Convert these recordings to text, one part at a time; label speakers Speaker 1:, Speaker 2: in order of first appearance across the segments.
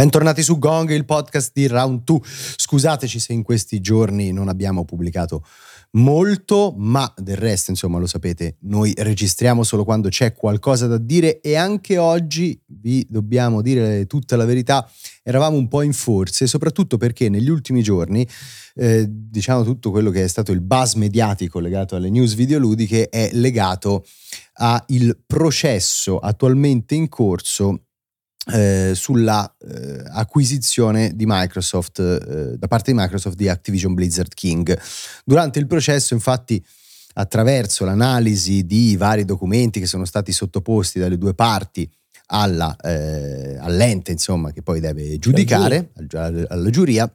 Speaker 1: Bentornati su Gong, il podcast di Round 2. Scusateci se in questi giorni non abbiamo pubblicato molto, ma del resto, insomma, lo sapete, noi registriamo solo quando c'è qualcosa da dire e anche oggi vi dobbiamo dire tutta la verità, eravamo un po' in forze, soprattutto perché negli ultimi giorni, eh, diciamo tutto quello che è stato il buzz mediatico legato alle news videoludiche è legato al processo attualmente in corso eh, sulla eh, acquisizione di Microsoft eh, da parte di Microsoft di Activision Blizzard King. Durante il processo, infatti, attraverso l'analisi di vari documenti che sono stati sottoposti dalle due parti alla, eh, all'ente, insomma, che poi deve giudicare, alla, alla giuria,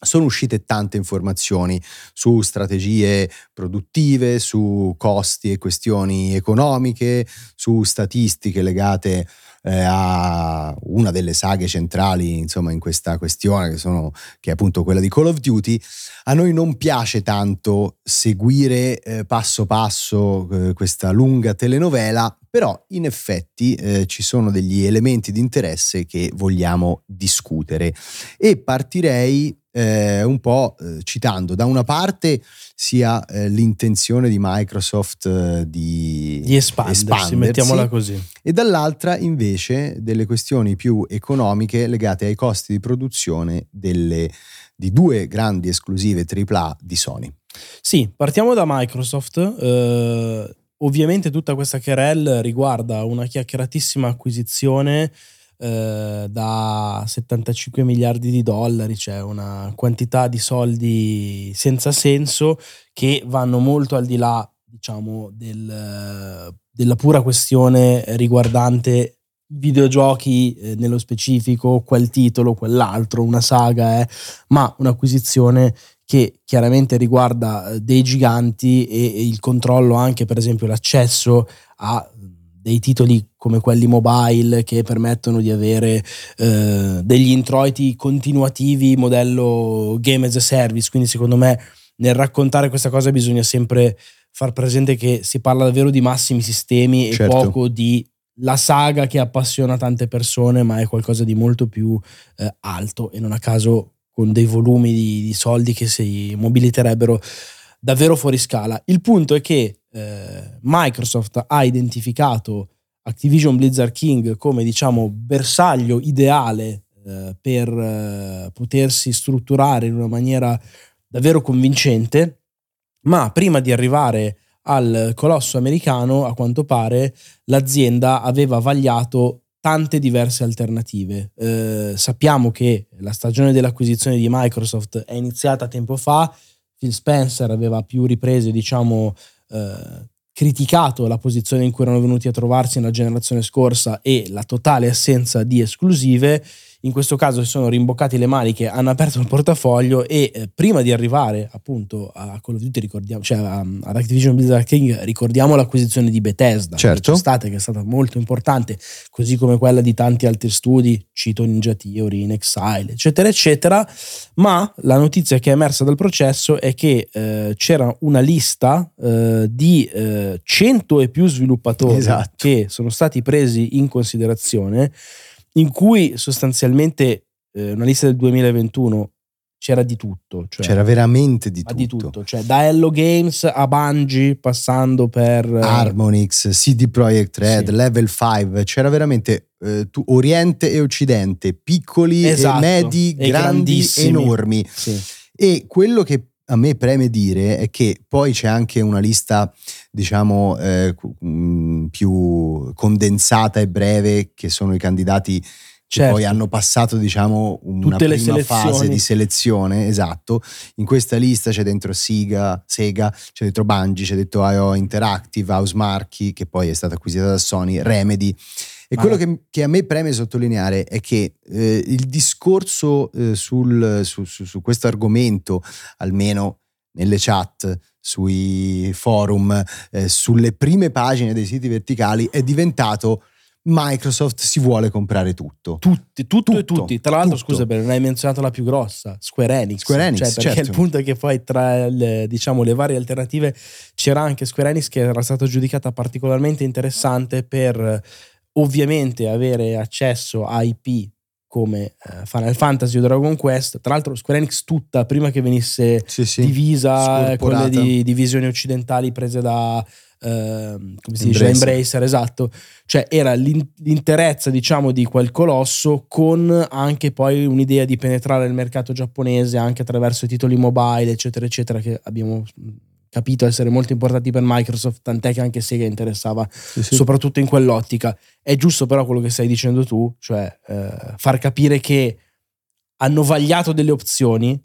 Speaker 1: sono uscite tante informazioni su strategie produttive, su costi e questioni economiche, su statistiche legate eh, a una delle saghe centrali insomma, in questa questione, che, sono, che, è appunto quella di Call of Duty. A noi non piace tanto seguire eh, passo passo eh, questa lunga telenovela, però in effetti eh, ci sono degli elementi di interesse che vogliamo discutere e partirei eh, un po' eh, citando da una parte sia eh, l'intenzione di Microsoft eh, di,
Speaker 2: di espandersi, espandersi, mettiamola così,
Speaker 1: e dall'altra invece delle questioni più economiche legate ai costi di produzione delle, di due grandi esclusive AAA di Sony.
Speaker 2: Sì, partiamo da Microsoft. Eh, ovviamente tutta questa querel riguarda una chiacchieratissima acquisizione eh, da 75 miliardi di dollari, cioè una quantità di soldi senza senso che vanno molto al di là, diciamo, del, della pura questione riguardante videogiochi eh, nello specifico, quel titolo, quell'altro, una saga, eh, ma un'acquisizione che chiaramente riguarda eh, dei giganti e, e il controllo anche, per esempio, l'accesso a dei titoli come quelli mobile che permettono di avere eh, degli introiti continuativi modello game as a service. Quindi secondo me nel raccontare questa cosa bisogna sempre far presente che si parla davvero di massimi sistemi certo. e poco di la saga che appassiona tante persone, ma è qualcosa di molto più eh, alto e non a caso con dei volumi di, di soldi che si mobiliterebbero davvero fuori scala. Il punto è che eh, Microsoft ha identificato Activision Blizzard King come diciamo bersaglio ideale eh, per eh, potersi strutturare in una maniera davvero convincente, ma prima di arrivare al colosso americano, a quanto pare, l'azienda aveva vagliato tante diverse alternative. Eh, sappiamo che la stagione dell'acquisizione di Microsoft è iniziata tempo fa, Phil Spencer aveva più riprese, diciamo, eh, criticato la posizione in cui erano venuti a trovarsi nella generazione scorsa e la totale assenza di esclusive in questo caso si sono rimboccati le maniche, hanno aperto il portafoglio e eh, prima di arrivare appunto a Call of Duty, ricordiamo, cioè a, ad Activision Blizzard King, ricordiamo l'acquisizione di Bethesda,
Speaker 1: certo.
Speaker 2: che, state, che è stata molto importante, così come quella di tanti altri studi, cito Ninja Theory, In Exile, eccetera, eccetera, ma la notizia che è emersa dal processo è che eh, c'era una lista eh, di 100 eh, e più sviluppatori esatto. che sono stati presi in considerazione in cui sostanzialmente eh, una lista del 2021 c'era di tutto. Cioè,
Speaker 1: c'era veramente di tutto.
Speaker 2: di tutto. Cioè, da Hello Games a Bungie, passando per...
Speaker 1: Eh, Harmonix, CD Projekt Red, sì. Level 5, c'era veramente eh, tu, Oriente e Occidente, piccoli
Speaker 2: esatto.
Speaker 1: e medi, e grandi, enormi.
Speaker 2: Sì.
Speaker 1: E quello che a me preme dire è che poi c'è anche una lista, diciamo, eh, mm, più condensata e breve, che sono i candidati che certo. poi hanno passato, diciamo, una
Speaker 2: Tutte
Speaker 1: prima fase di selezione, esatto. In questa lista c'è dentro Sega, Sega c'è dentro Bungie, c'è dentro IO Interactive, House Marchi, che poi è stata acquisita da Sony, Remedy. E quello che, che, a me preme sottolineare è che eh, il discorso eh, sul, su, su, su questo argomento, almeno nelle chat, sui forum, eh, sulle prime pagine dei siti verticali, è diventato Microsoft si vuole comprare tutto.
Speaker 2: Tutti, tutto, tutto e tutti. Tra l'altro, tutto. scusa, non hai menzionato la più grossa, Square Enix.
Speaker 1: Square Enix,
Speaker 2: cioè, perché
Speaker 1: certo.
Speaker 2: il punto è che poi tra le, diciamo, le varie alternative c'era anche Square Enix che era stata giudicata particolarmente interessante per ovviamente avere accesso a IP come eh, Final Fantasy o Dragon Quest. Tra l'altro, Square Enix tutta prima che venisse
Speaker 1: Sì, sì.
Speaker 2: divisa, eh, quelle
Speaker 1: Scorporata.
Speaker 2: di divisioni occidentali prese da ehm, come si dice,
Speaker 1: Embracer.
Speaker 2: Embracer, esatto. Cioè era l'in- l'interezza, diciamo, di quel colosso con anche poi un'idea di penetrare il mercato giapponese anche attraverso i titoli mobile, eccetera, eccetera, che abbiamo capito essere molto importanti per Microsoft, tant'è che anche Sega interessava
Speaker 1: Sì, sì.
Speaker 2: soprattutto in quell'ottica. È giusto però quello che stai dicendo tu, cioè eh, far capire che hanno vagliato delle opzioni,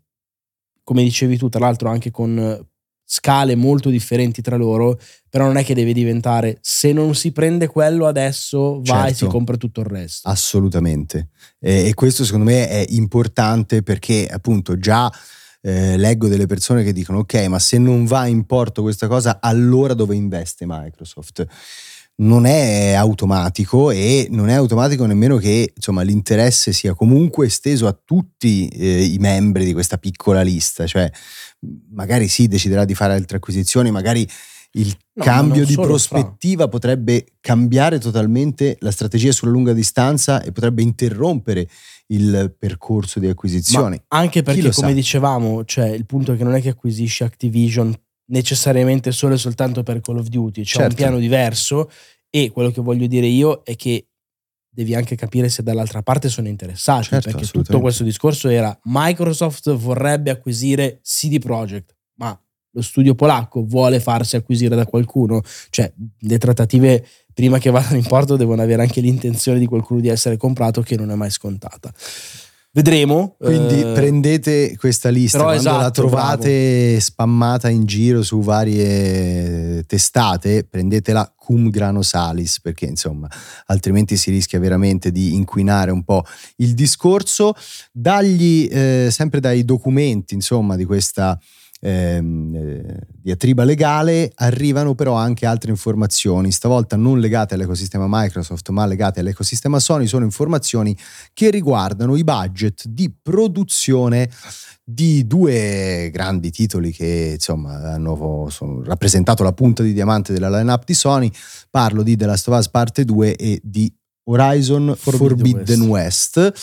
Speaker 2: come dicevi tu, tra l'altro anche con eh, scale molto differenti tra loro, però non è che deve diventare se non si prende quello adesso va e
Speaker 1: Certo.
Speaker 2: si compra tutto il resto.
Speaker 1: Assolutamente. E, e questo secondo me è importante perché appunto già eh, leggo delle persone che dicono ok, ma se non va in porto questa cosa, allora dove investe Microsoft? Non è automatico e non è automatico nemmeno che insomma, l'interesse sia comunque esteso a tutti eh, i membri di questa piccola lista, cioè magari sì deciderà di fare altre acquisizioni, magari il
Speaker 2: No,
Speaker 1: cambio di prospettiva potrebbe cambiare totalmente la strategia sulla lunga distanza e potrebbe interrompere il percorso di acquisizioni.
Speaker 2: Ma anche perché, come
Speaker 1: sa?
Speaker 2: dicevamo, cioè, il punto è che non è che acquisisci Activision necessariamente solo e soltanto per Call of Duty, c'è un
Speaker 1: Certo.
Speaker 2: piano diverso e quello che voglio dire io è che devi anche capire se dall'altra parte sono interessati,
Speaker 1: Certo,
Speaker 2: perché tutto questo discorso era Microsoft vorrebbe acquisire CD Projekt, ma lo studio polacco vuole farsi acquisire da qualcuno, cioè le trattative prima che vadano in porto devono avere anche l'intenzione di qualcuno di essere comprato che non è mai scontata. Vedremo.
Speaker 1: Quindi
Speaker 2: eh,
Speaker 1: prendete questa lista quando la
Speaker 2: esatto,
Speaker 1: trovate spammata in giro su varie testate, prendetela cum grano salis perché insomma altrimenti si rischia veramente di inquinare un po' il discorso. Dagli eh, sempre dai documenti insomma di questa ehm, eh, diatriba legale arrivano però anche altre informazioni, stavolta non legate all'ecosistema Microsoft ma legate all'ecosistema Sony, sono informazioni che riguardano i budget di produzione di due grandi titoli che insomma hanno rappresentato la punta di diamante della lineup di Sony. Parlo di The Last of Us Parte 2 e di Horizon
Speaker 2: Forbidden
Speaker 1: Forbidden, West.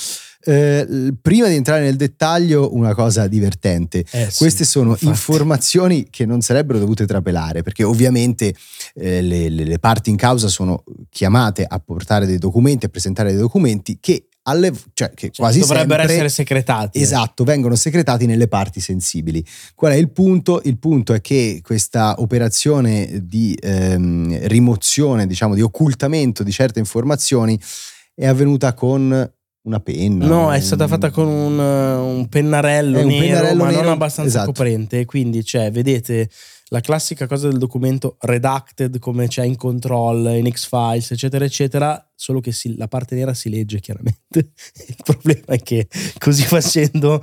Speaker 1: Eh, prima di entrare nel dettaglio, una cosa divertente.
Speaker 2: eh sì,
Speaker 1: Queste sono
Speaker 2: infatti.
Speaker 1: informazioni che non sarebbero dovute trapelare, perché ovviamente eh, le, le- le parti in causa sono chiamate a portare dei documenti, a presentare dei documenti che, alle, cioè, che
Speaker 2: Cioè,
Speaker 1: quasi
Speaker 2: dovrebbero
Speaker 1: sempre
Speaker 2: essere secretati.
Speaker 1: Esatto, vengono secretati nelle parti sensibili. Qual è il punto? Il punto è che questa operazione di ehm, rimozione, diciamo, di occultamento di certe informazioni è avvenuta con una penna.
Speaker 2: No, è
Speaker 1: un-
Speaker 2: stata fatta con un, uh, un pennarello
Speaker 1: È un
Speaker 2: nero,
Speaker 1: pennarello
Speaker 2: ma
Speaker 1: nero,
Speaker 2: non abbastanza
Speaker 1: esatto.
Speaker 2: coprente. Quindi, cioè, vedete la classica cosa del documento redacted come c'è in control, in X-Files, eccetera, eccetera, solo che si- la parte nera si legge chiaramente. Il problema è che così facendo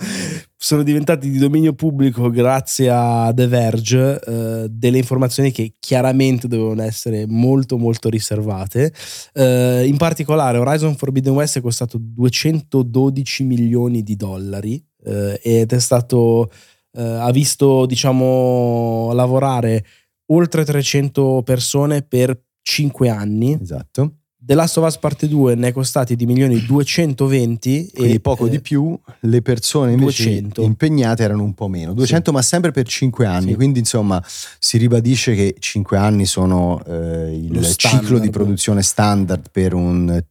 Speaker 2: sono diventati di dominio pubblico grazie a The Verge eh, delle informazioni che chiaramente dovevano essere molto molto riservate. Eh, in particolare Horizon Forbidden West è costato 212 milioni di dollari eh, ed è stato eh, ha visto diciamo lavorare oltre 300 persone per 5 anni.
Speaker 1: Esatto.
Speaker 2: The Last of Us Parte 2 ne è costati di milioni 220
Speaker 1: Quindi
Speaker 2: e
Speaker 1: poco
Speaker 2: eh,
Speaker 1: di più, le persone invece
Speaker 2: 200.
Speaker 1: impegnate erano un po' meno, 200 ma sempre per 5 anni,
Speaker 2: Sì.
Speaker 1: quindi insomma si ribadisce che 5 anni sono eh, il
Speaker 2: Lo
Speaker 1: ciclo di produzione standard per un eh,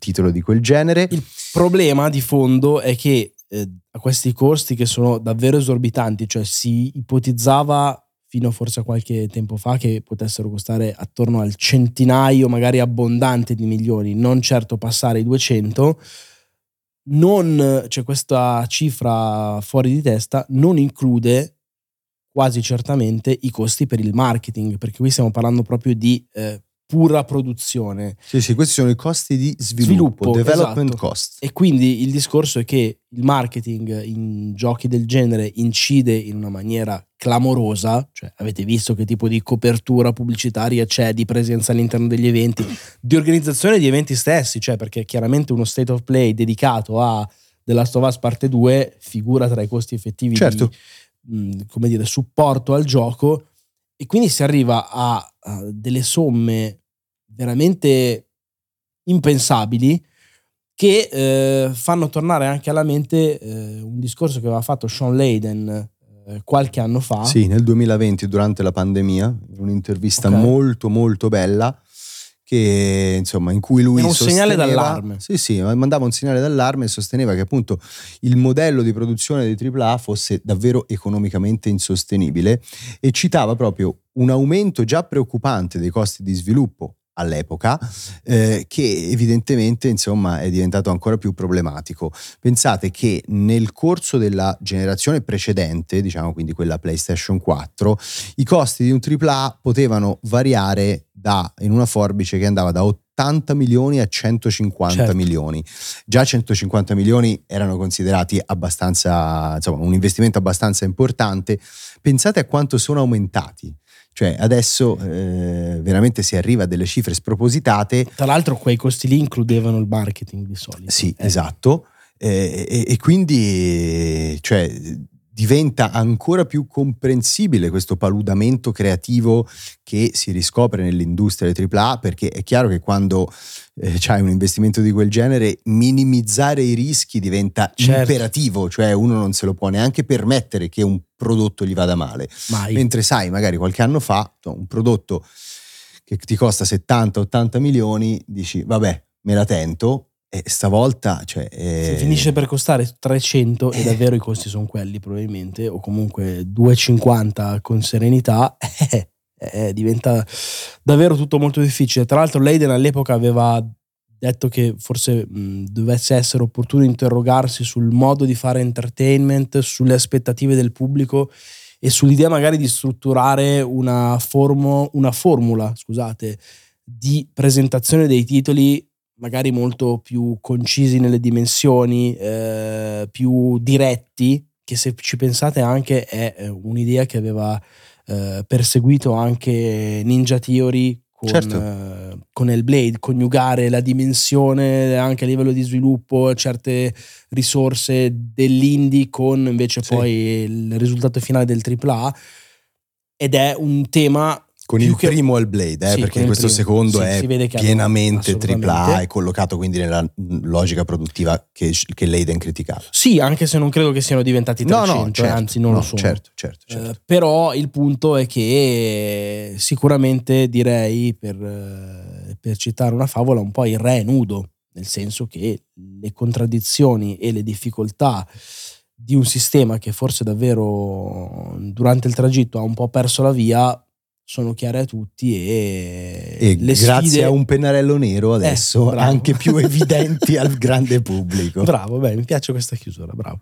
Speaker 1: titolo di quel genere.
Speaker 2: Il problema di fondo è che eh, a questi costi che sono davvero esorbitanti, cioè si ipotizzava fino forse a qualche tempo fa che potessero costare attorno al centinaio, magari abbondante di milioni, non certo passare i 200, non, cioè questa cifra fuori di testa non include quasi certamente i costi per il marketing, perché qui stiamo parlando proprio di eh, pura produzione.
Speaker 1: Sì, sì, questi sono i costi di sviluppo,
Speaker 2: Sviluppo,
Speaker 1: development
Speaker 2: esatto.
Speaker 1: cost.
Speaker 2: E quindi il discorso è che il marketing in giochi del genere incide in una maniera clamorosa, cioè avete visto che tipo di copertura pubblicitaria c'è, di presenza all'interno degli eventi, di organizzazione di eventi stessi, cioè perché chiaramente uno state of play dedicato a The Last of Us Parte 2 figura tra i costi effettivi
Speaker 1: Certo.
Speaker 2: di mh, come dire, supporto al gioco e quindi si arriva a, a delle somme veramente impensabili che eh, fanno tornare anche alla mente eh, un discorso che aveva fatto Sean Layden qualche anno fa.
Speaker 1: Sì, nel 2020 durante la pandemia, un'intervista okay. molto molto bella che insomma in cui lui
Speaker 2: Era un segnale d'allarme.
Speaker 1: Sì, sì, mandava un segnale d'allarme e sosteneva che appunto il modello di produzione di AAA fosse davvero economicamente insostenibile e citava proprio un aumento già preoccupante dei costi di sviluppo all'epoca, eh, che evidentemente insomma è diventato ancora più problematico. Pensate che nel corso della generazione precedente, diciamo quindi quella PlayStation 4, i costi di un AAA potevano variare da, in una forbice che andava da 80 milioni a 150 certo. milioni. Già 150 milioni erano considerati abbastanza, insomma, un investimento abbastanza importante. Pensate a quanto sono aumentati cioè adesso eh, veramente si arriva a delle cifre spropositate.
Speaker 2: Tra l'altro quei costi lì includevano il marketing di solito.
Speaker 1: Sì, eh. esatto. Eh, e, e, quindi cioè, diventa ancora più comprensibile questo paludamento creativo che si riscopre nell'industria del AAA perché è chiaro che quando eh, c'hai un investimento di quel genere minimizzare i rischi diventa certo. imperativo cioè uno non se lo può neanche permettere che un prodotto gli vada male Mai. mentre sai magari qualche anno fa un prodotto che ti costa 70-80 milioni dici vabbè me la tento e stavolta, cioè,
Speaker 2: eh... Se finisce per costare 300 e davvero i costi sono quelli probabilmente, o comunque 250 con serenità, eh, eh, diventa davvero tutto molto difficile. Tra l'altro Leiden all'epoca aveva detto che forse mh, dovesse essere opportuno interrogarsi sul modo di fare entertainment, sulle aspettative del pubblico e sull'idea magari di strutturare una, formo, una formula, scusate, di presentazione dei titoli magari molto più concisi nelle dimensioni, eh, più diretti, che se ci pensate anche è eh, un'idea che aveva eh, perseguito anche Ninja Theory con, certo. eh, con Hellblade, coniugare la dimensione anche a livello di sviluppo, certe risorse dell'indie con invece sì. poi il risultato finale del AAA ed è un tema
Speaker 1: con il che... primo Hellblade, eh, sì, perché questo primo. secondo sì, è pienamente AAA, è collocato quindi nella logica produttiva che, che Leiden criticava.
Speaker 2: Sì, anche se non credo che siano diventati 300, no, no, certo, anzi non
Speaker 1: no,
Speaker 2: lo sono.
Speaker 1: Certo, certo, certo.
Speaker 2: Uh, però il punto è che sicuramente direi, per, uh, per citare una favola, un po' il re è nudo, nel senso che le contraddizioni e le difficoltà di un sistema che forse davvero durante il tragitto ha un po' perso la via sono chiare a tutti e,
Speaker 1: e grazie sfide... a un pennarello nero eh, adesso eh, anche più evidenti al grande pubblico.
Speaker 2: Bravo, beh, mi piace questa chiusura, bravo.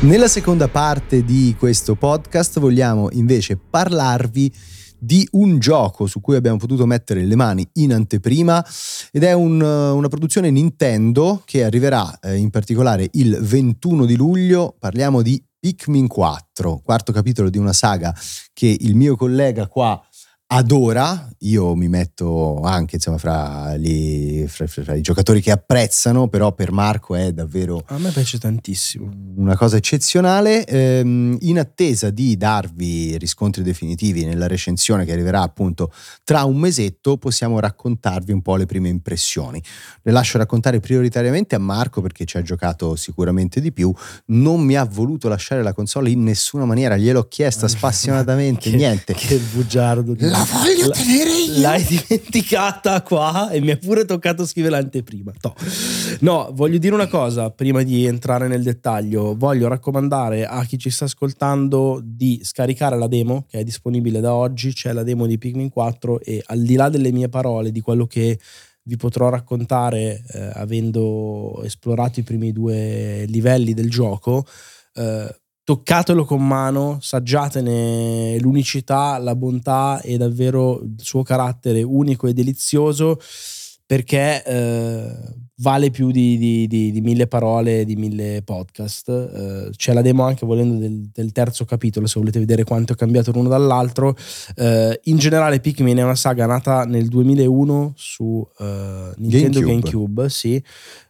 Speaker 1: Nella seconda parte di questo podcast vogliamo invece parlarvi di un gioco su cui abbiamo potuto mettere le mani in anteprima ed è un, una produzione Nintendo che arriverà eh, in particolare il 21 di luglio. Parliamo di Pikmin 4, quarto capitolo di una saga che il mio collega qua adora, io mi metto anche insomma, fra, gli, fra, fra, i giocatori che apprezzano, però per Marco è davvero...
Speaker 2: A me piace tantissimo.
Speaker 1: Una cosa eccezionale. Ehm, in attesa di darvi riscontri definitivi nella recensione che arriverà appunto tra un mesetto, possiamo raccontarvi un po' le prime impressioni. Le lascio raccontare prioritariamente a Marco perché ci ha giocato sicuramente di più. Non mi ha voluto lasciare la console in nessuna maniera, gliel'ho chiesta spassionatamente,
Speaker 2: che,
Speaker 1: niente.
Speaker 2: Che bugiardo.
Speaker 1: La la voglio la, tenere io.
Speaker 2: L'hai dimenticata qua e mi ha pure toccato scrivere l'anteprima. No. no, voglio dire una cosa prima di entrare nel dettaglio. Voglio raccomandare a chi ci sta ascoltando di scaricare la demo che è disponibile da oggi. C'è la demo di Pikmin 4 e al di là delle mie parole, di quello che vi potrò raccontare eh, avendo esplorato i primi due livelli del gioco. Eh, toccatelo con mano, saggiatene l'unicità, la bontà e davvero il suo carattere unico e delizioso perché eh, vale più di, di, di, di, mille parole, di mille podcast. Eh, c'è la demo anche volendo del, del, terzo capitolo, se volete vedere quanto è cambiato l'uno dall'altro. Eh, in generale Pikmin è una saga nata nel 2001 su eh, Nintendo GameCube, GameCube sì.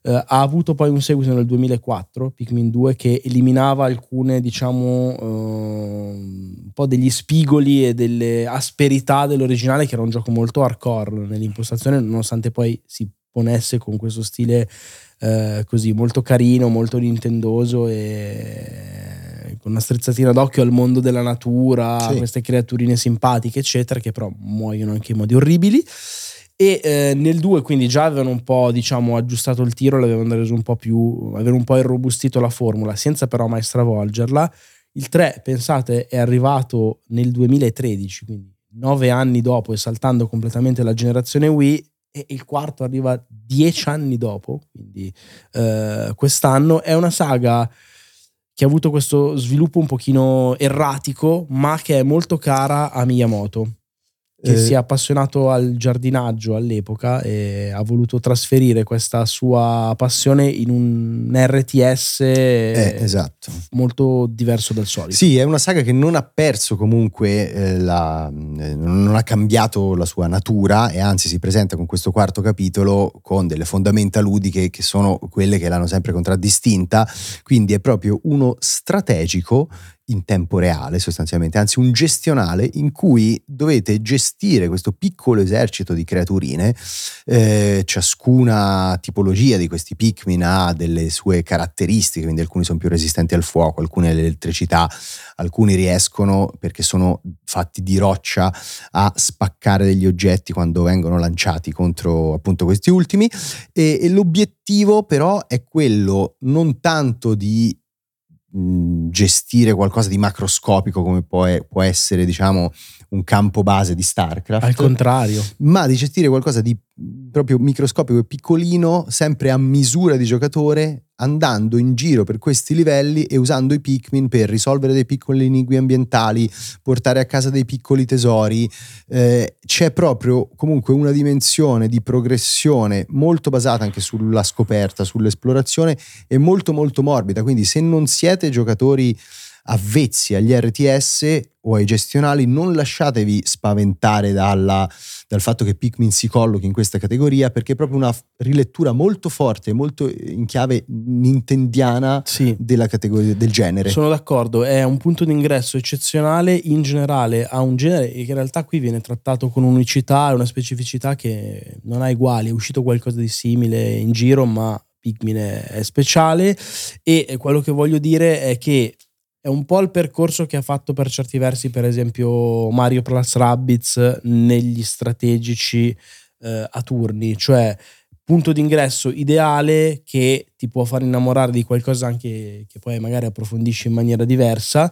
Speaker 2: Eh, ha avuto poi un seguito nel 2004, Pikmin 2, che eliminava alcune, diciamo, eh, un po' degli spigoli e delle asperità dell'originale, che era un gioco molto hardcore nell'impostazione, nonostante poi si giapponese con questo stile eh, così molto carino, molto nintendoso e con una strizzatina d'occhio al mondo della natura, sì. queste creaturine simpatiche, eccetera, che però muoiono anche in modi orribili. E eh, nel 2 quindi già avevano un po' diciamo aggiustato il tiro, l'avevano reso un po' più, avevano un po' irrobustito la formula, senza però mai stravolgerla. Il 3, pensate, è arrivato nel 2013, quindi nove anni dopo e saltando completamente la generazione Wii e il quarto arriva dieci anni dopo, quindi eh, quest'anno. È una saga che ha avuto questo sviluppo un pochino erratico, ma che è molto cara a Miyamoto che eh, si è appassionato al giardinaggio all'epoca e ha voluto trasferire questa sua passione in un RTS
Speaker 1: eh, esatto.
Speaker 2: molto diverso dal solito.
Speaker 1: Sì, è una saga che non ha perso comunque, eh, la, eh, non ha cambiato la sua natura e anzi si presenta con questo quarto capitolo con delle fondamenta ludiche che sono quelle che l'hanno sempre contraddistinta, quindi è proprio uno strategico in tempo reale sostanzialmente, anzi un gestionale in cui dovete gestire questo piccolo esercito di creaturine, eh, ciascuna tipologia di questi Pikmin ha delle sue caratteristiche, quindi alcuni sono più resistenti al fuoco, alcuni all'elettricità, alcuni riescono perché sono fatti di roccia a spaccare degli oggetti quando vengono lanciati contro appunto questi ultimi. E, e l'obiettivo però è quello non tanto di gestire qualcosa di macroscopico come può, può, essere diciamo un campo base di StarCraft
Speaker 2: al contrario
Speaker 1: ma di gestire qualcosa di proprio microscopico e piccolino sempre a misura di giocatore andando in giro per questi livelli e usando i Pikmin per risolvere dei piccoli enigmi ambientali, portare a casa dei piccoli tesori. Eh, c'è proprio comunque una dimensione di progressione molto basata anche sulla scoperta, sull'esplorazione e molto molto morbida. Quindi se non siete giocatori avvezzi agli RTS o ai gestionali, non lasciatevi spaventare dalla, dal fatto che Pikmin si collochi in questa categoria, perché è proprio una rilettura molto forte, molto in chiave nintendiana
Speaker 2: sì.
Speaker 1: della categoria del genere.
Speaker 2: Sono d'accordo, è un punto d'ingresso eccezionale in generale a un genere che in realtà qui viene trattato con unicità e una specificità che non ha uguali. È uscito qualcosa di simile in giro, ma Pikmin è speciale e quello che voglio dire è che è un po' il percorso che ha fatto per certi versi, per esempio, Mario Plus Rabbids negli strategici eh, a turni, cioè punto d'ingresso ideale che ti può far innamorare di qualcosa anche che poi magari approfondisci in maniera diversa.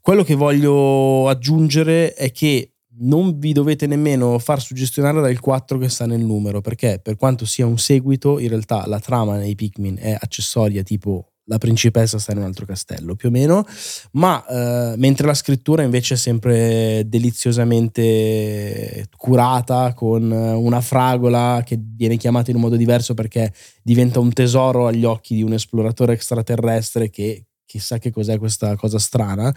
Speaker 2: Quello che voglio aggiungere è che non vi dovete nemmeno far suggestionare dal 4 che sta nel numero, perché per quanto sia un seguito, in realtà la trama nei Pikmin è accessoria tipo la principessa sta in un altro castello, più o meno, ma eh, mentre la scrittura invece è sempre deliziosamente curata, con una fragola che viene chiamata in un modo diverso perché diventa un tesoro agli occhi di un esploratore extraterrestre che chissà che cos'è questa cosa strana.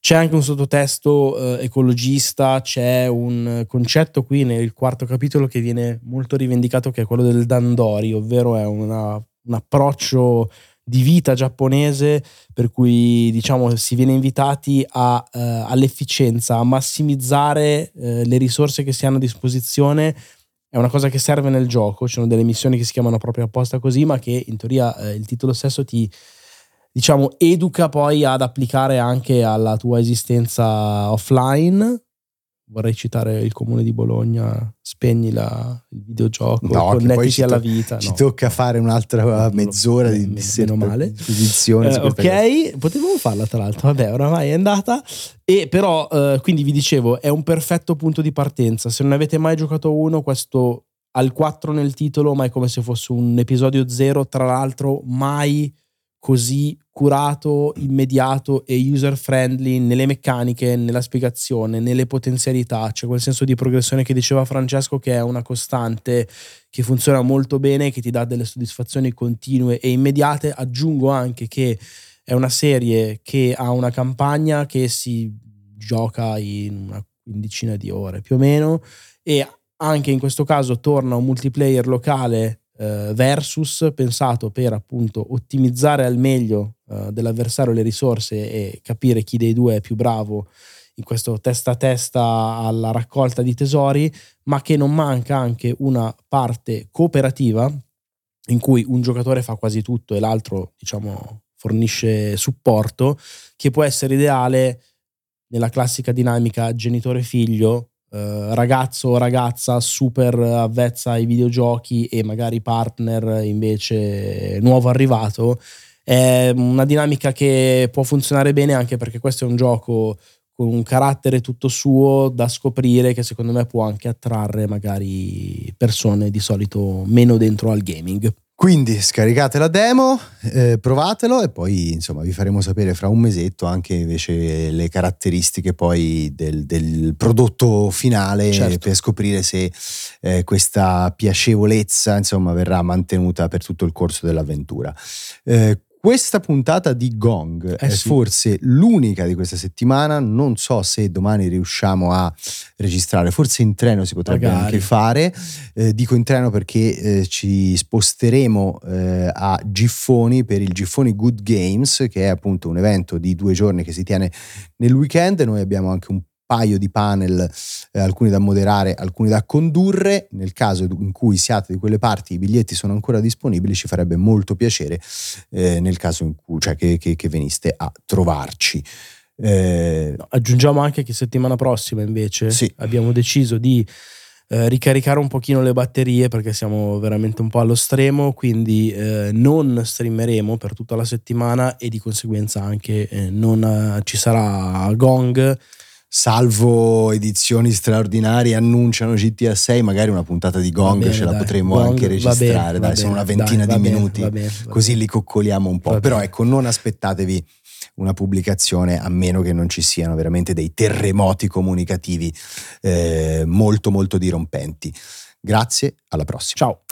Speaker 2: C'è anche un sottotesto eh, ecologista, c'è un concetto qui nel quarto capitolo che viene molto rivendicato che è quello del dandori, ovvero è una, un approccio di vita giapponese per cui diciamo si viene invitati a, uh, all'efficienza, a massimizzare uh, le risorse che si hanno a disposizione. È una cosa che serve nel gioco, ci sono delle missioni che si chiamano proprio apposta così, ma che in teoria uh, il titolo stesso ti diciamo educa poi ad applicare anche alla tua esistenza offline vorrei citare il comune di Bologna, spegni la, il videogioco, no, connettiti alla vita.
Speaker 1: Ci
Speaker 2: no.
Speaker 1: tocca fare un'altra mezz'ora di, di
Speaker 2: meno male.
Speaker 1: Posizione
Speaker 2: eh, ok, potevamo farla tra l'altro, vabbè, oramai è andata. E però, eh, quindi vi dicevo, è un perfetto punto di partenza. Se non avete mai giocato uno, questo al 4 nel titolo, ma è come se fosse un episodio 0, tra l'altro mai così curato, immediato e user friendly nelle meccaniche, nella spiegazione, nelle potenzialità. C'è quel senso di progressione che diceva Francesco che è una costante che funziona molto bene, che ti dà delle soddisfazioni continue e immediate. Aggiungo anche che è una serie che ha una campagna che si gioca in una quindicina di ore più o meno e anche in questo caso torna un multiplayer locale eh, versus pensato per appunto ottimizzare al meglio eh, dell'avversario le risorse e capire chi dei due è più bravo in questo testa a testa alla raccolta di tesori, ma che non manca anche una parte cooperativa in cui un giocatore fa quasi tutto e l'altro, diciamo, fornisce supporto, che può essere ideale nella classica dinamica genitore-figlio, eh, ragazzo o ragazza super avvezza ai videogiochi e magari partner invece nuovo arrivato. È una dinamica che può funzionare bene anche perché questo è un gioco con un carattere tutto suo da scoprire che secondo me può anche attrarre magari persone di solito meno dentro al gaming.
Speaker 1: Quindi scaricate la demo, eh, provatelo e poi insomma vi faremo sapere fra un mesetto anche invece le caratteristiche poi del, del prodotto finale certo. per scoprire se eh, questa piacevolezza insomma verrà mantenuta per tutto il corso dell'avventura. Eh, questa puntata di Gong eh è sì. forse l'unica di questa settimana, non so se domani riusciamo a registrare, forse in treno si potrebbe Magari. anche fare, eh, dico in treno perché eh, ci sposteremo eh, a Giffoni per il Giffoni Good Games, che è appunto un evento di due giorni che si tiene nel weekend, noi abbiamo anche un paio di panel, eh, alcuni da moderare, alcuni da condurre. Nel caso in cui siate di quelle parti, i biglietti sono ancora disponibili, ci farebbe molto piacere eh, nel caso in cui, cioè, che, che, che veniste a trovarci.
Speaker 2: Eh, no, aggiungiamo anche che settimana prossima invece
Speaker 1: sì.
Speaker 2: abbiamo deciso di eh, ricaricare un pochino le batterie perché siamo veramente un po' allo stremo, quindi eh, non streameremo per tutta la settimana e di conseguenza anche eh, non eh, ci sarà gong
Speaker 1: salvo edizioni straordinarie, annunciano GTA 6, magari una puntata di Gong bene, ce la dai, potremmo Gong, anche registrare, bene, dai, sono una ventina dai, di minuti, bene, così li coccoliamo un po'. Però ecco, non aspettatevi una pubblicazione a meno che non ci siano veramente dei terremoti comunicativi eh, molto molto dirompenti. Grazie, alla prossima.
Speaker 2: Ciao.